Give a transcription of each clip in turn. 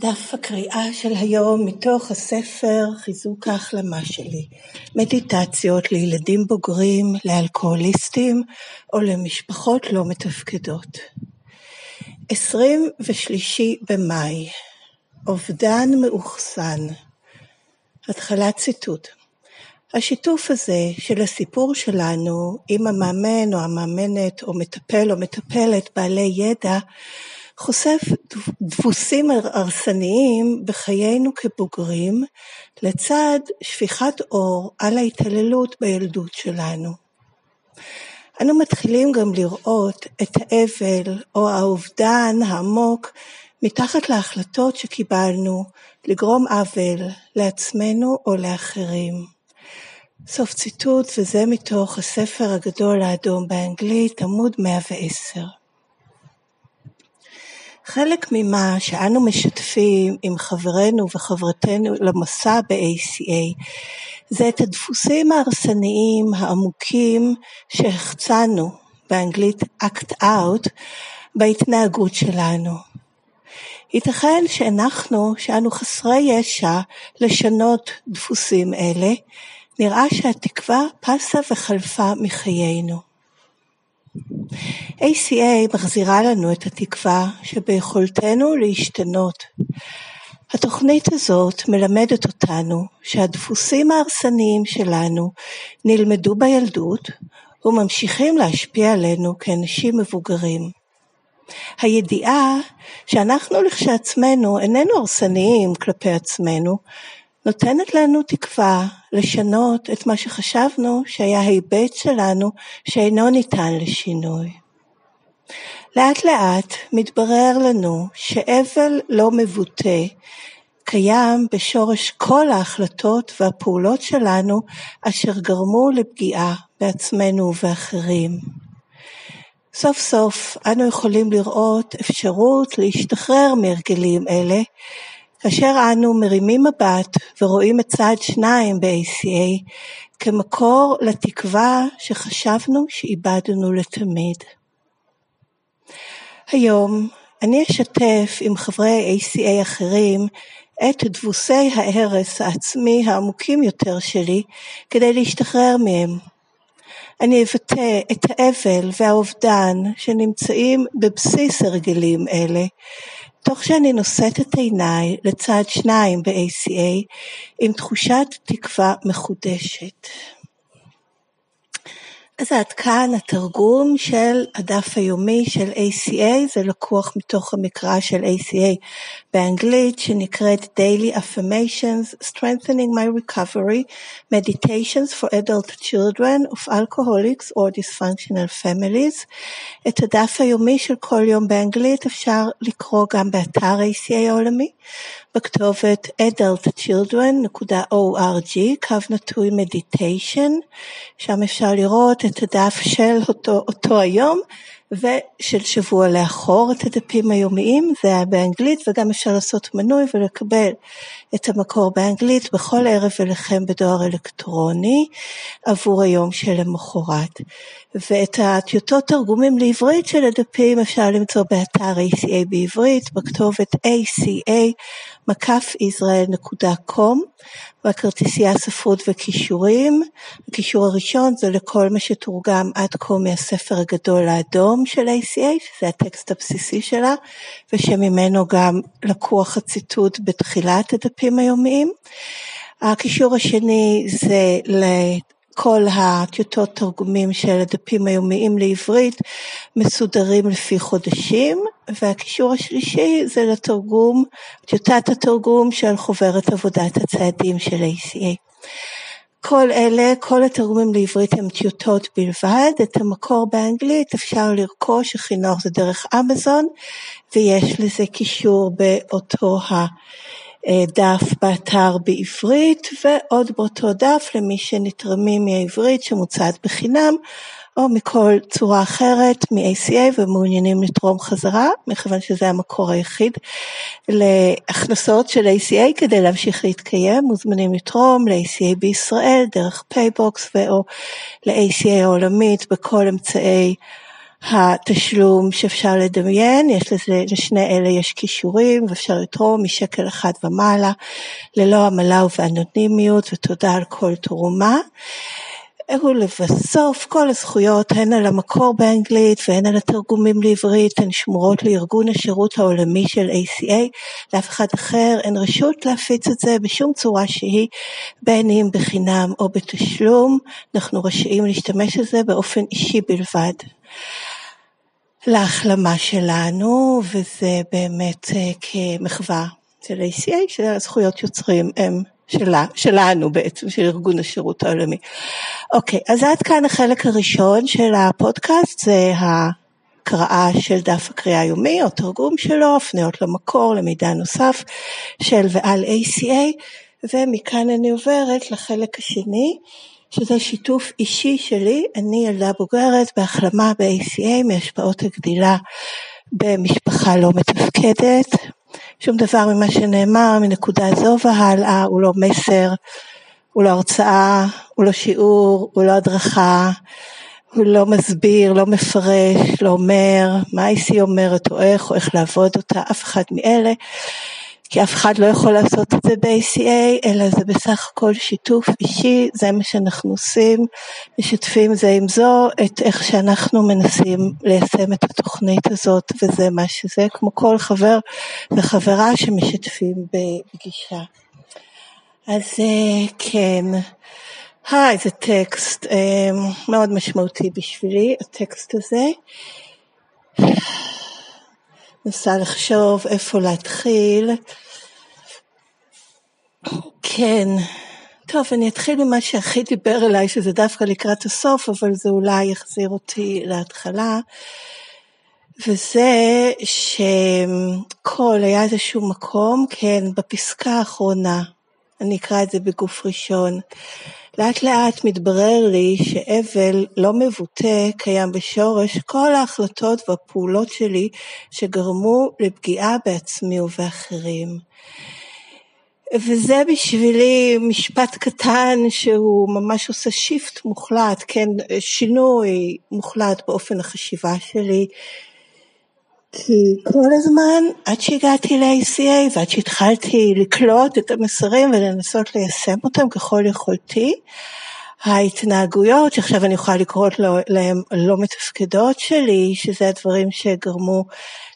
דף הקריאה של היום מתוך הספר חיזוק ההחלמה שלי, מדיטציות לילדים בוגרים, לאלכוהוליסטים או למשפחות לא מתפקדות. 23 במאי, אובדן מאוחסן. התחלת ציטוט. השיתוף הזה של הסיפור שלנו עם המאמן או המאמנת או מטפל או מטפלת בעלי ידע חושף דפוסים הרסניים בחיינו כבוגרים, לצד שפיכת אור על ההתעללות בילדות שלנו. אנו מתחילים גם לראות את האבל או האובדן העמוק מתחת להחלטות שקיבלנו לגרום עוול לעצמנו או לאחרים. סוף ציטוט, וזה מתוך הספר הגדול האדום באנגלית, עמוד 110. חלק ממה שאנו משתפים עם חברינו וחברתנו למסע ב-ACA זה את הדפוסים ההרסניים העמוקים שהחצנו, באנגלית act out, בהתנהגות שלנו. ייתכן שאנחנו, שאנו חסרי ישע לשנות דפוסים אלה, נראה שהתקווה פסה וחלפה מחיינו. ACA מחזירה לנו את התקווה שביכולתנו להשתנות. התוכנית הזאת מלמדת אותנו שהדפוסים ההרסניים שלנו נלמדו בילדות וממשיכים להשפיע עלינו כאנשים מבוגרים. הידיעה שאנחנו לכשעצמנו איננו הרסניים כלפי עצמנו, נותנת לנו תקווה לשנות את מה שחשבנו שהיה היבט שלנו שאינו ניתן לשינוי. לאט לאט מתברר לנו שאבל לא מבוטא קיים בשורש כל ההחלטות והפעולות שלנו אשר גרמו לפגיעה בעצמנו ובאחרים. סוף סוף אנו יכולים לראות אפשרות להשתחרר מהרגלים אלה כאשר אנו מרימים מבט ורואים את צעד שניים ב-ACA כמקור לתקווה שחשבנו שאיבדנו לתמיד. היום אני אשתף עם חברי ACA אחרים את דבוסי ההרס העצמי העמוקים יותר שלי כדי להשתחרר מהם. אני אבטא את האבל והאובדן שנמצאים בבסיס הרגלים אלה, תוך שאני נושאת את עיניי לצד שניים ב-ACA עם תחושת תקווה מחודשת. אז עד כאן התרגום של הדף היומי של ACA, זה לקוח מתוך המקרא של ACA באנגלית שנקראת Daily Affirmations, Strengthening My Recovery, Meditations for Adult Children of Alcoholics or Dysfunctional Families. את הדף היומי של כל יום באנגלית אפשר לקרוא גם באתר ACA העולמי, בכתובת adultchildren.org, קו נטוי מדיטיישן, שם אפשר לראות את הדף של אותו, אותו היום ושל שבוע לאחור, את הדפים היומיים, זה היה באנגלית וגם אפשר לעשות מנוי ולקבל את המקור באנגלית בכל ערב אליכם בדואר אלקטרוני עבור היום שלמחרת. ואת הטיוטות תרגומים לעברית של הדפים אפשר למצוא באתר ACA בעברית בכתובת aca.israel.com והכרטיסייה ספרות וכישורים. הקישור הראשון זה לכל מה שתורגם עד כה מהספר הגדול האדום של ACA, שזה הטקסט הבסיסי שלה, ושממנו גם לקוח הציטוט בתחילת הדפים היומיים. הקישור השני זה כל הטיוטות תרגומים של הדפים היומיים לעברית מסודרים לפי חודשים, והקישור השלישי זה לתרגום, טיוטת התרגום של חוברת עבודת הצעדים של ACA. כל אלה, כל התרגומים לעברית הם טיוטות בלבד, את המקור באנגלית אפשר לרכוש, הכי נוח זה דרך אמזון, ויש לזה קישור באותו ה... דף באתר בעברית ועוד באותו דף למי שנתרמים מהעברית שמוצעת בחינם או מכל צורה אחרת מ-ACA ומעוניינים לתרום חזרה, מכיוון שזה המקור היחיד להכנסות של ACA כדי להמשיך להתקיים, מוזמנים לתרום ל-ACA בישראל דרך פייבוקס ואו ל-ACA העולמית בכל אמצעי התשלום שאפשר לדמיין, יש לזה, לשני אלה יש קישורים ואפשר לתרום משקל אחד ומעלה ללא עמלה ובאנונימיות ותודה על כל תרומה. ולבסוף כל הזכויות הן על המקור באנגלית והן על התרגומים לעברית הן שמורות לארגון השירות העולמי של ACA לאף אחד אחר אין רשות להפיץ את זה בשום צורה שהיא בין אם בחינם או בתשלום. אנחנו רשאים להשתמש בזה באופן אישי בלבד. להחלמה שלנו וזה באמת אה, כמחווה של ACA שהזכויות יוצרים הם שלה, שלנו בעצם, של ארגון השירות העולמי. אוקיי, אז עד כאן החלק הראשון של הפודקאסט, זה הקראה של דף הקריאה היומי או תרגום שלו, הפניות למקור, למידע נוסף של ועל ACA, ומכאן אני עוברת לחלק השני, שזה שיתוף אישי שלי, אני ילדה בוגרת בהחלמה ב-ACA מהשפעות הגדילה במשפחה לא מתפקדת, שום דבר ממה שנאמר מנקודה זו והלאה הוא לא מסר, הוא לא הרצאה, הוא לא שיעור, הוא לא הדרכה, הוא לא מסביר, לא מפרש, לא אומר מה IC אומרת או איך או איך לעבוד אותה, אף אחד מאלה. כי אף אחד לא יכול לעשות את זה ב-ACA, אלא זה בסך הכל שיתוף אישי, זה מה שאנחנו עושים, משתפים זה עם זו את איך שאנחנו מנסים ליישם את התוכנית הזאת, וזה מה שזה, כמו כל חבר וחברה שמשתפים בגישה. אז אה, כן, היי, זה טקסט אה, מאוד משמעותי בשבילי, הטקסט הזה. מנסה לחשוב איפה להתחיל. כן, טוב, אני אתחיל ממה שהכי דיבר אליי, שזה דווקא לקראת הסוף, אבל זה אולי יחזיר אותי להתחלה. וזה שכל היה איזשהו מקום, כן, בפסקה האחרונה, אני אקרא את זה בגוף ראשון, לאט לאט מתברר לי שאבל לא מבוטא קיים בשורש כל ההחלטות והפעולות שלי שגרמו לפגיעה בעצמי ובאחרים. וזה בשבילי משפט קטן שהוא ממש עושה שיפט מוחלט, כן, שינוי מוחלט באופן החשיבה שלי, כי כל הזמן, עד שהגעתי ל-ACA ועד שהתחלתי לקלוט את המסרים ולנסות ליישם אותם ככל יכולתי, ההתנהגויות שעכשיו אני יכולה לקרוא להם לא מתפקדות שלי, שזה הדברים שגרמו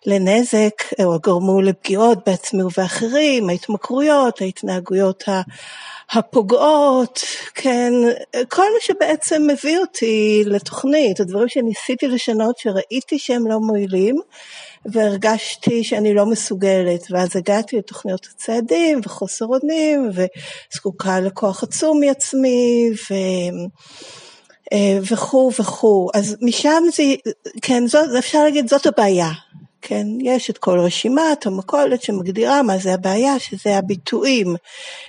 לנזק או גרמו לפגיעות בעצמי ובאחרים, ההתמכרויות, ההתנהגויות הפוגעות, כן, כל מה שבעצם מביא אותי לתוכנית, הדברים שניסיתי לשנות שראיתי שהם לא מועילים והרגשתי שאני לא מסוגלת, ואז הגעתי לתוכניות הצעדים וחוסר אונים וזקוקה לכוח עצום מעצמי ו... אה, וכו' וכו', אז משם זה, כן, זאת, אפשר להגיד זאת הבעיה, כן, יש את כל רשימת המכולת שמגדירה מה זה הבעיה, שזה הביטויים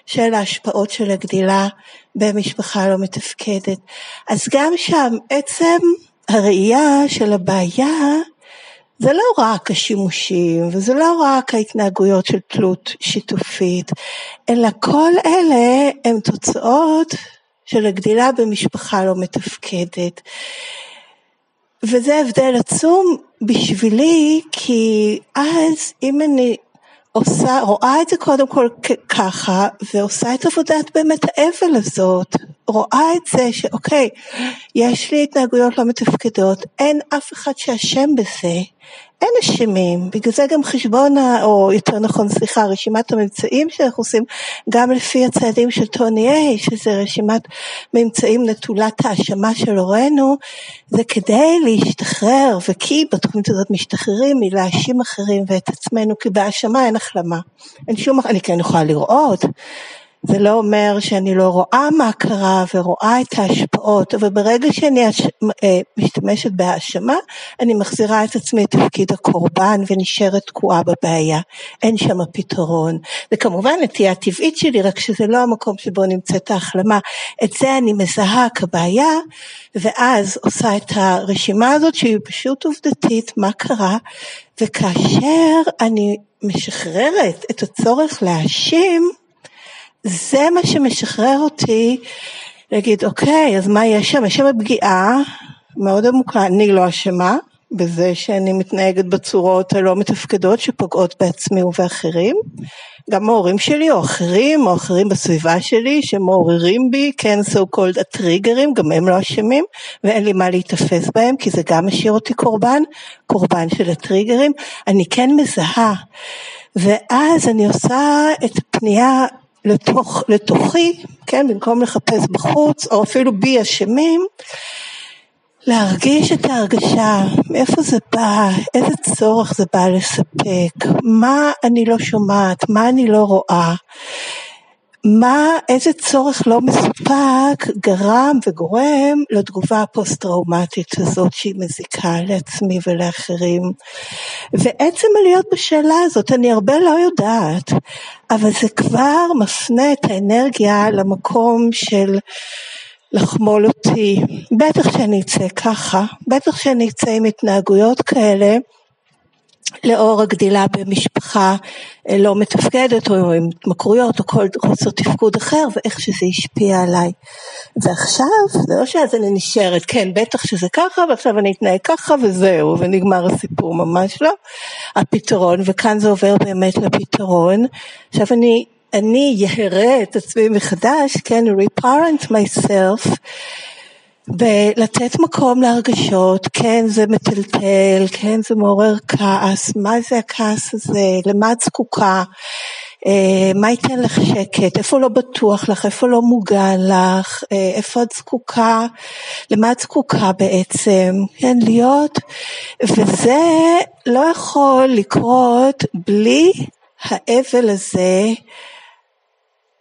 של ההשפעות של הגדילה במשפחה לא מתפקדת. אז גם שם עצם הראייה של הבעיה זה לא רק השימושים וזה לא רק ההתנהגויות של תלות שיתופית, אלא כל אלה הם תוצאות של הגדילה במשפחה לא מתפקדת. וזה הבדל עצום בשבילי, כי אז אם אני עושה, רואה את זה קודם כל ככה, ועושה את עבודת באמת האבל הזאת, רואה את זה שאוקיי, יש לי התנהגויות לא מתפקדות, אין אף אחד שאשם בזה, אין אשמים, בגלל זה גם חשבון, או יותר נכון סליחה, רשימת הממצאים שאנחנו עושים, גם לפי הצעדים של טוני איי, שזה רשימת ממצאים נטולת האשמה של הורינו, זה כדי להשתחרר, וכי בתוכנית הזאת משתחררים מלהאשים אחרים ואת עצמנו, כי בהאשמה אין החלמה. אין שום, אני כן יכולה לראות זה לא אומר שאני לא רואה מה קרה ורואה את ההשפעות, אבל ברגע שאני אה, משתמשת בהאשמה, אני מחזירה את עצמי לתפקיד הקורבן ונשארת תקועה בבעיה. אין שם פתרון. זה כמובן נטייה טבעית שלי, רק שזה לא המקום שבו נמצאת ההחלמה. את זה אני מזהה כבעיה, ואז עושה את הרשימה הזאת שהיא פשוט עובדתית, מה קרה, וכאשר אני משחררת את הצורך להאשים, זה מה שמשחרר אותי להגיד, אוקיי, אז מה יש שם? יש שם פגיעה מאוד עמוקה, אני לא אשמה, בזה שאני מתנהגת בצורות הלא מתפקדות שפוגעות בעצמי ובאחרים. גם ההורים שלי או אחרים או אחרים בסביבה שלי שמעוררים בי, כן so called הטריגרים, גם הם לא אשמים ואין לי מה להיתפס בהם כי זה גם משאיר אותי קורבן, קורבן של הטריגרים. אני כן מזהה ואז אני עושה את הפנייה לתוך, לתוכי, כן, במקום לחפש בחוץ או אפילו בי אשמים להרגיש את ההרגשה, מאיפה זה בא, איזה צורך זה בא לספק, מה אני לא שומעת, מה אני לא רואה, מה, איזה צורך לא מסופק גרם וגורם לתגובה הפוסט-טראומטית הזאת שהיא מזיקה לעצמי ולאחרים. ועצם הלהיות בשאלה הזאת, אני הרבה לא יודעת, אבל זה כבר מפנה את האנרגיה למקום של לחמול אותי, בטח שאני אצא ככה, בטח שאני אצא עם התנהגויות כאלה לאור הגדילה במשפחה אה, לא מתפקדת או עם התמכרויות או כל חוסר תפקוד אחר ואיך שזה השפיע עליי. ועכשיו, זה לא שאז אני נשארת, כן בטח שזה ככה ועכשיו אני אתנהג ככה וזהו ונגמר הסיפור, ממש לא. הפתרון, וכאן זה עובר באמת לפתרון. עכשיו אני אני יהרה את עצמי מחדש, כן, reparent myself, ולתת מקום להרגשות, כן זה מטלטל, כן זה מעורר כעס, מה זה הכעס הזה, למה את זקוקה, אה, מה ייתן לך שקט, איפה לא בטוח לך, איפה לא מוגן לך, אה, איפה את זקוקה, למה את זקוקה בעצם, כן, להיות, וזה לא יכול לקרות בלי האבל הזה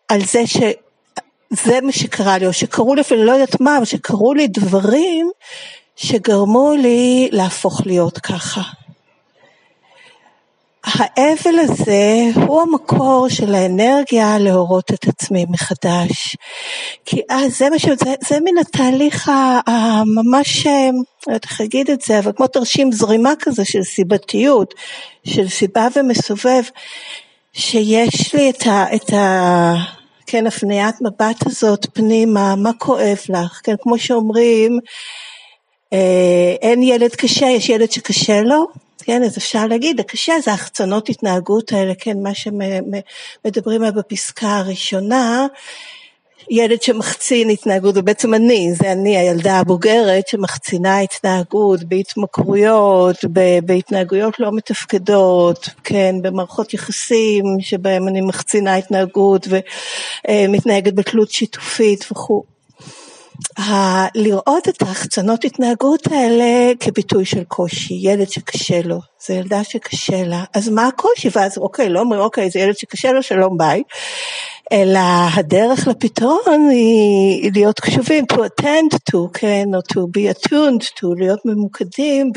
על זה שזה מה שקרה לי, או שקרו לי אפילו לא יודעת מה, אבל שקרו לי דברים שגרמו לי להפוך להיות ככה. האבל הזה הוא המקור של האנרגיה להורות את עצמי מחדש. כי אז זה, משהו, זה, זה מן התהליך הממש, אני לא יודעת איך להגיד את זה, אבל כמו תרשים זרימה כזה של סיבתיות, של סיבה ומסובב, שיש לי את ה... את ה כן, הפניית מבט הזאת פנימה, מה כואב לך, כן, כמו שאומרים, אה, אין ילד קשה, יש ילד שקשה לו, כן, אז אפשר להגיד, הקשה זה החצנות התנהגות האלה, כן, מה שמדברים עליו בפסקה הראשונה, ילד שמחצין התנהגות, ובעצם אני, זה אני, הילדה הבוגרת שמחצינה התנהגות בהתמכרויות, בהתנהגויות לא מתפקדות, כן, במערכות יחסים שבהם אני מחצינה התנהגות ומתנהגת בתלות שיתופית וכו'. לראות את ההחצנות התנהגות האלה כביטוי של קושי, ילד שקשה לו, זה ילדה שקשה לה, אז מה הקושי? ואז אוקיי, לא אומרים אוקיי, זה ילד שקשה לו, שלום ביי, אלא הדרך לפתרון היא להיות קשובים, to attend to, כן, או to be attuned to, להיות ממוקדים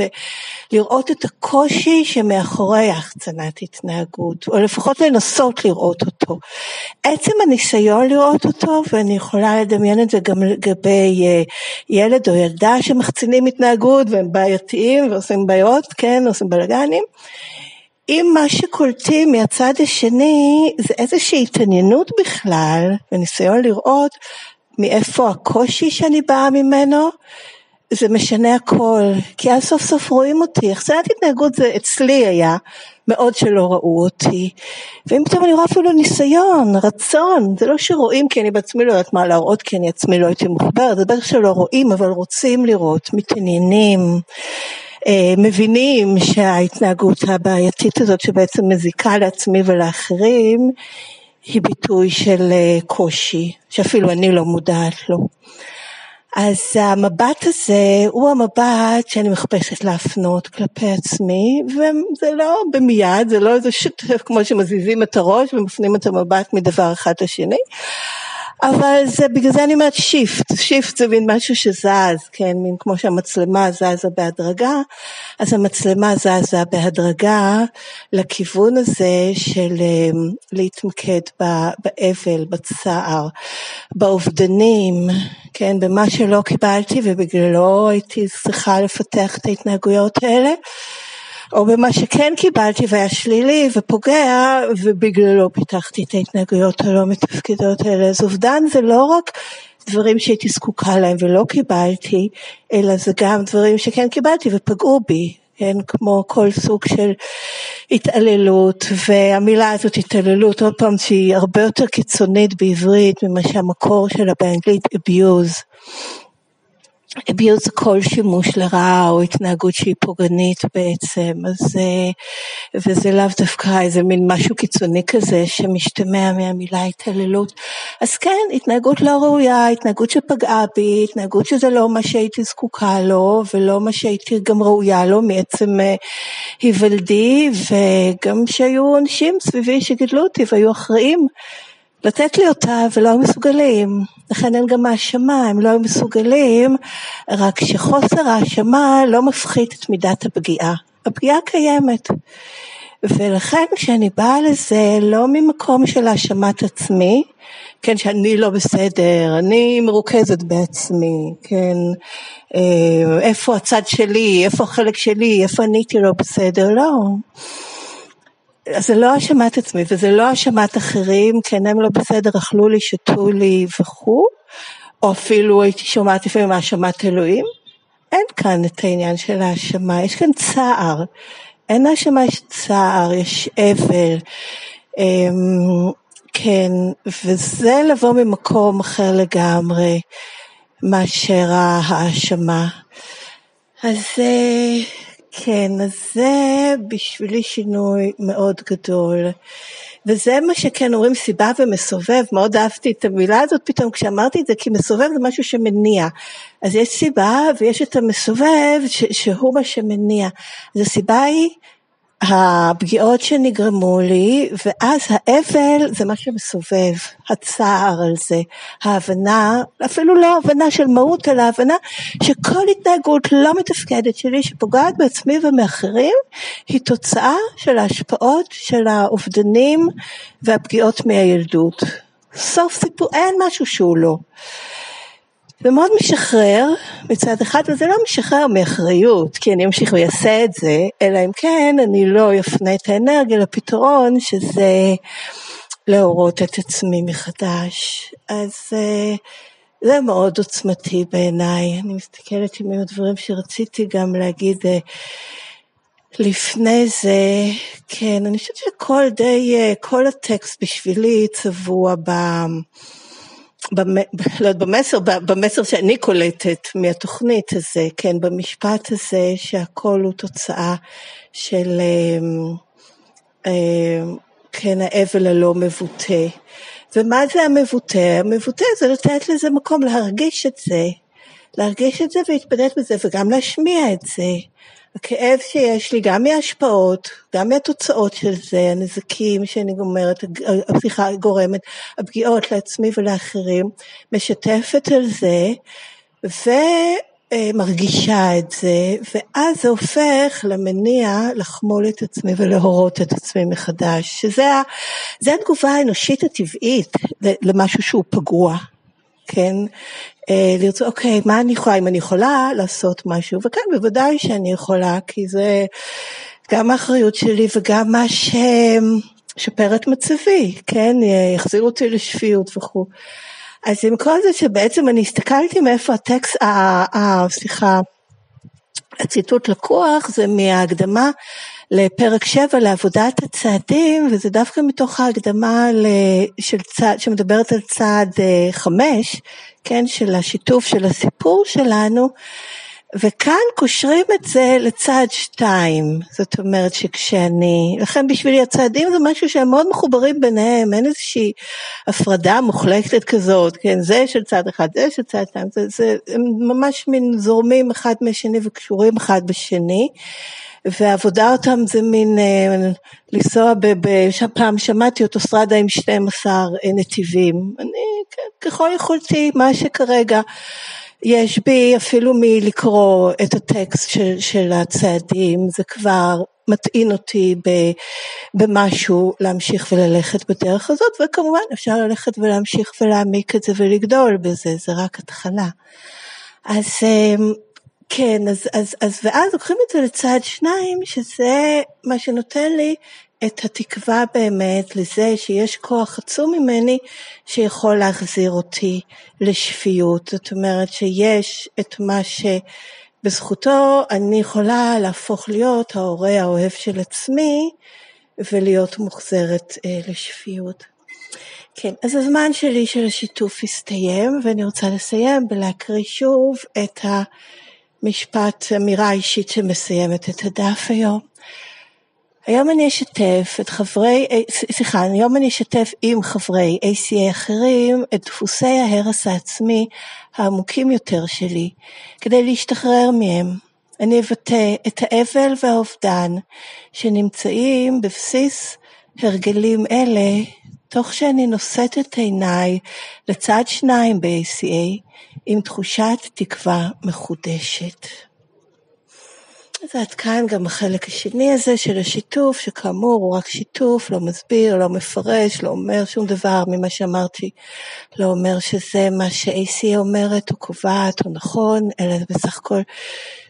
ולראות את הקושי שמאחורי החצנת התנהגות, או לפחות לנסות לראות אותו. עצם הניסיון לראות אותו, ואני יכולה לדמיין את זה גם לגבי אה, ילד או ילדה שמחצינים התנהגות והם בעייתיים ועושים בעיות, כן, עושים בלאגנים, אם מה שקולטים מהצד השני זה איזושהי התעניינות בכלל וניסיון לראות מאיפה הקושי שאני באה ממנו, זה משנה הכל, כי אז סוף סוף רואים אותי. החצנת התנהגות זה אצלי היה, מאוד שלא ראו אותי. ואם פתאום אני רואה אפילו ניסיון, רצון, זה לא שרואים כי אני בעצמי לא יודעת מה להראות, כי אני עצמי לא הייתי מחוברת, זה בטח שלא רואים, אבל רוצים לראות, מתעניינים. אה, מבינים שההתנהגות הבעייתית הזאת שבעצם מזיקה לעצמי ולאחרים היא ביטוי של אה, קושי שאפילו אני לא מודעת לו. אז המבט הזה הוא המבט שאני מחפשת להפנות כלפי עצמי וזה לא במיד, זה לא איזה שוטף כמו שמזיזים את הראש ומפנים את המבט מדבר אחד לשני אבל זה, בגלל זה אני אומרת shift, shift זה מין משהו שזז, כן, מין כמו שהמצלמה זזה בהדרגה, אז המצלמה זזה בהדרגה לכיוון הזה של אמ, להתמקד באבל, בצער, באובדנים, כן, במה שלא קיבלתי ובגללו הייתי צריכה לפתח את ההתנהגויות האלה. או במה שכן קיבלתי והיה שלילי ופוגע ובגללו פיתחתי את ההתנהגויות הלא מתפקדות האלה. אז אובדן זה לא רק דברים שהייתי זקוקה להם ולא קיבלתי, אלא זה גם דברים שכן קיבלתי ופגעו בי, כן, כמו כל סוג של התעללות, והמילה הזאת התעללות, עוד פעם, שהיא הרבה יותר קיצונית בעברית ממה שהמקור שלה באנגלית abuse. Abuse כל שימוש לרעה או התנהגות שהיא פוגענית בעצם, אז, אה, וזה לאו דווקא איזה מין משהו קיצוני כזה שמשתמע מהמילה התעללות. אז כן, התנהגות לא ראויה, התנהגות שפגעה בי, התנהגות שזה לא מה שהייתי זקוקה לו ולא מה שהייתי גם ראויה לו מעצם אה, היוולדי, וגם שהיו אנשים סביבי שגידלו אותי והיו אחראים. לתת לי אותה ולא היו מסוגלים, לכן אין גם האשמה, הם לא היו מסוגלים, רק שחוסר האשמה לא מפחית את מידת הפגיעה, הפגיעה קיימת, ולכן כשאני באה לזה לא ממקום של האשמת עצמי, כן, שאני לא בסדר, אני מרוכזת בעצמי, כן, אה, איפה הצד שלי, איפה החלק שלי, איפה עניתי לא בסדר, לא. זה לא האשמת עצמי וזה לא האשמת אחרים, כן הם לא בסדר, אכלו לי, שתו לי וכו', או אפילו הייתי שומעת לפעמים האשמת אלוהים. אין כאן את העניין של האשמה, יש כאן צער. אין האשמה, יש צער, יש אבל. אמ, כן, וזה לבוא ממקום אחר לגמרי מאשר ההאשמה. אז אה, כן, אז זה בשבילי שינוי מאוד גדול. וזה מה שכן אומרים סיבה ומסובב, מאוד אהבתי את המילה הזאת פתאום כשאמרתי את זה, כי מסובב זה משהו שמניע. אז יש סיבה ויש את המסובב שהוא מה שמניע. אז הסיבה היא הפגיעות שנגרמו לי, ואז האבל זה מה שמסובב, הצער על זה, ההבנה, אפילו לא הבנה של מהות, אלא הבנה שכל התנהגות לא מתפקדת שלי, שפוגעת בעצמי ומאחרים, היא תוצאה של ההשפעות של האובדנים והפגיעות מהילדות. סוף סיפור, אין משהו שהוא לא. זה מאוד משחרר מצד אחד, וזה לא משחרר מאחריות, כי אני אמשיך ואעשה את זה, אלא אם כן אני לא אפנה את האנרגיה לפתרון, שזה להורות את עצמי מחדש. אז אה, זה מאוד עוצמתי בעיניי. אני מסתכלת עם הדברים שרציתי גם להגיד אה, לפני זה, כן, אני חושבת שכל די, אה, כל הטקסט בשבילי צבוע ב... לא במסר, במסר שאני קולטת מהתוכנית הזה, כן, במשפט הזה שהכל הוא תוצאה של, אמ, אמ, כן, האבל הלא מבוטא. ומה זה המבוטא? המבוטא זה לתת לזה מקום להרגיש את זה, להרגיש את זה ולהתבדל בזה וגם להשמיע את זה. הכאב שיש לי גם מההשפעות, גם מהתוצאות של זה, הנזקים שאני גומרת, הפתיחה גורמת, הפגיעות לעצמי ולאחרים, משתפת על זה ומרגישה את זה, ואז זה הופך למניע לחמול את עצמי ולהורות את עצמי מחדש, שזה התגובה האנושית הטבעית למשהו שהוא פגוע. כן, לרצות, אוקיי, מה אני יכולה, אם אני יכולה לעשות משהו, וכן, בוודאי שאני יכולה, כי זה גם האחריות שלי וגם מה ששפר את מצבי, כן, יחזיר אותי לשפיות וכו'. אז עם כל זה שבעצם אני הסתכלתי מאיפה הטקסט, סליחה, הציטוט לקוח זה מההקדמה לפרק 7 לעבודת הצעדים, וזה דווקא מתוך ההקדמה של צעד, שמדברת על צעד 5, אה, כן, של השיתוף של הסיפור שלנו, וכאן קושרים את זה לצעד 2, זאת אומרת שכשאני, לכן בשבילי הצעדים זה משהו שהם מאוד מחוברים ביניהם, אין איזושהי הפרדה מוחלטת כזאת, כן, זה של צעד אחד, זה של צעד 2, זה, זה, הם ממש מין זורמים אחד מהשני וקשורים אחד בשני. ועבודה אותם זה מין אה, לנסוע, פעם שמעתי אוטוסטרדה עם 12 אה, נתיבים, אני ככל יכולתי מה שכרגע יש בי אפילו מלקרוא את הטקסט של, של הצעדים זה כבר מטעין אותי במשהו להמשיך וללכת בדרך הזאת וכמובן אפשר ללכת ולהמשיך ולהעמיק את זה ולגדול בזה זה רק התחלה. אז אה, כן, אז, אז, אז ואז לוקחים את זה לצעד שניים, שזה מה שנותן לי את התקווה באמת לזה שיש כוח עצום ממני שיכול להחזיר אותי לשפיות. זאת אומרת שיש את מה בזכותו אני יכולה להפוך להיות ההורה האוהב של עצמי ולהיות מוחזרת אה, לשפיות. כן, אז הזמן שלי של השיתוף הסתיים ואני רוצה לסיים בלהקריא שוב את המשפט, אמירה אישית שמסיימת את הדף היום. היום אני אשתף את חברי, סליחה, היום אני אשתף עם חברי ACA אחרים את דפוסי ההרס העצמי העמוקים יותר שלי, כדי להשתחרר מהם. אני אבטא את האבל והאובדן שנמצאים בבסיס הרגלים אלה, תוך שאני נושאת את עיניי לצד שניים ב-ACA עם תחושת תקווה מחודשת. אז עד כאן גם החלק השני הזה של השיתוף, שכאמור הוא רק שיתוף, לא מסביר, לא מפרש, לא אומר שום דבר ממה שאמרתי, לא אומר שזה מה ש-AC אומרת או קובעת או נכון, אלא זה בסך הכל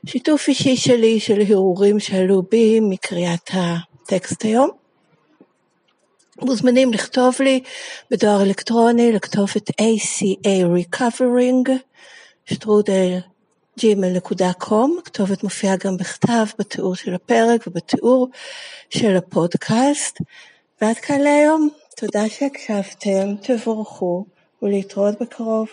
שיתוף אישי שלי של הרהורים שעלו בי מקריאת הטקסט היום. מוזמנים לכתוב לי בדואר אלקטרוני, לכתוב את ACA Recovering, שטרודל gmail.com, הכתובת מופיעה גם בכתב בתיאור של הפרק ובתיאור של הפודקאסט. ועד כאן להיום, תודה שהקשבתם, תבורכו ולהתראות בקרוב.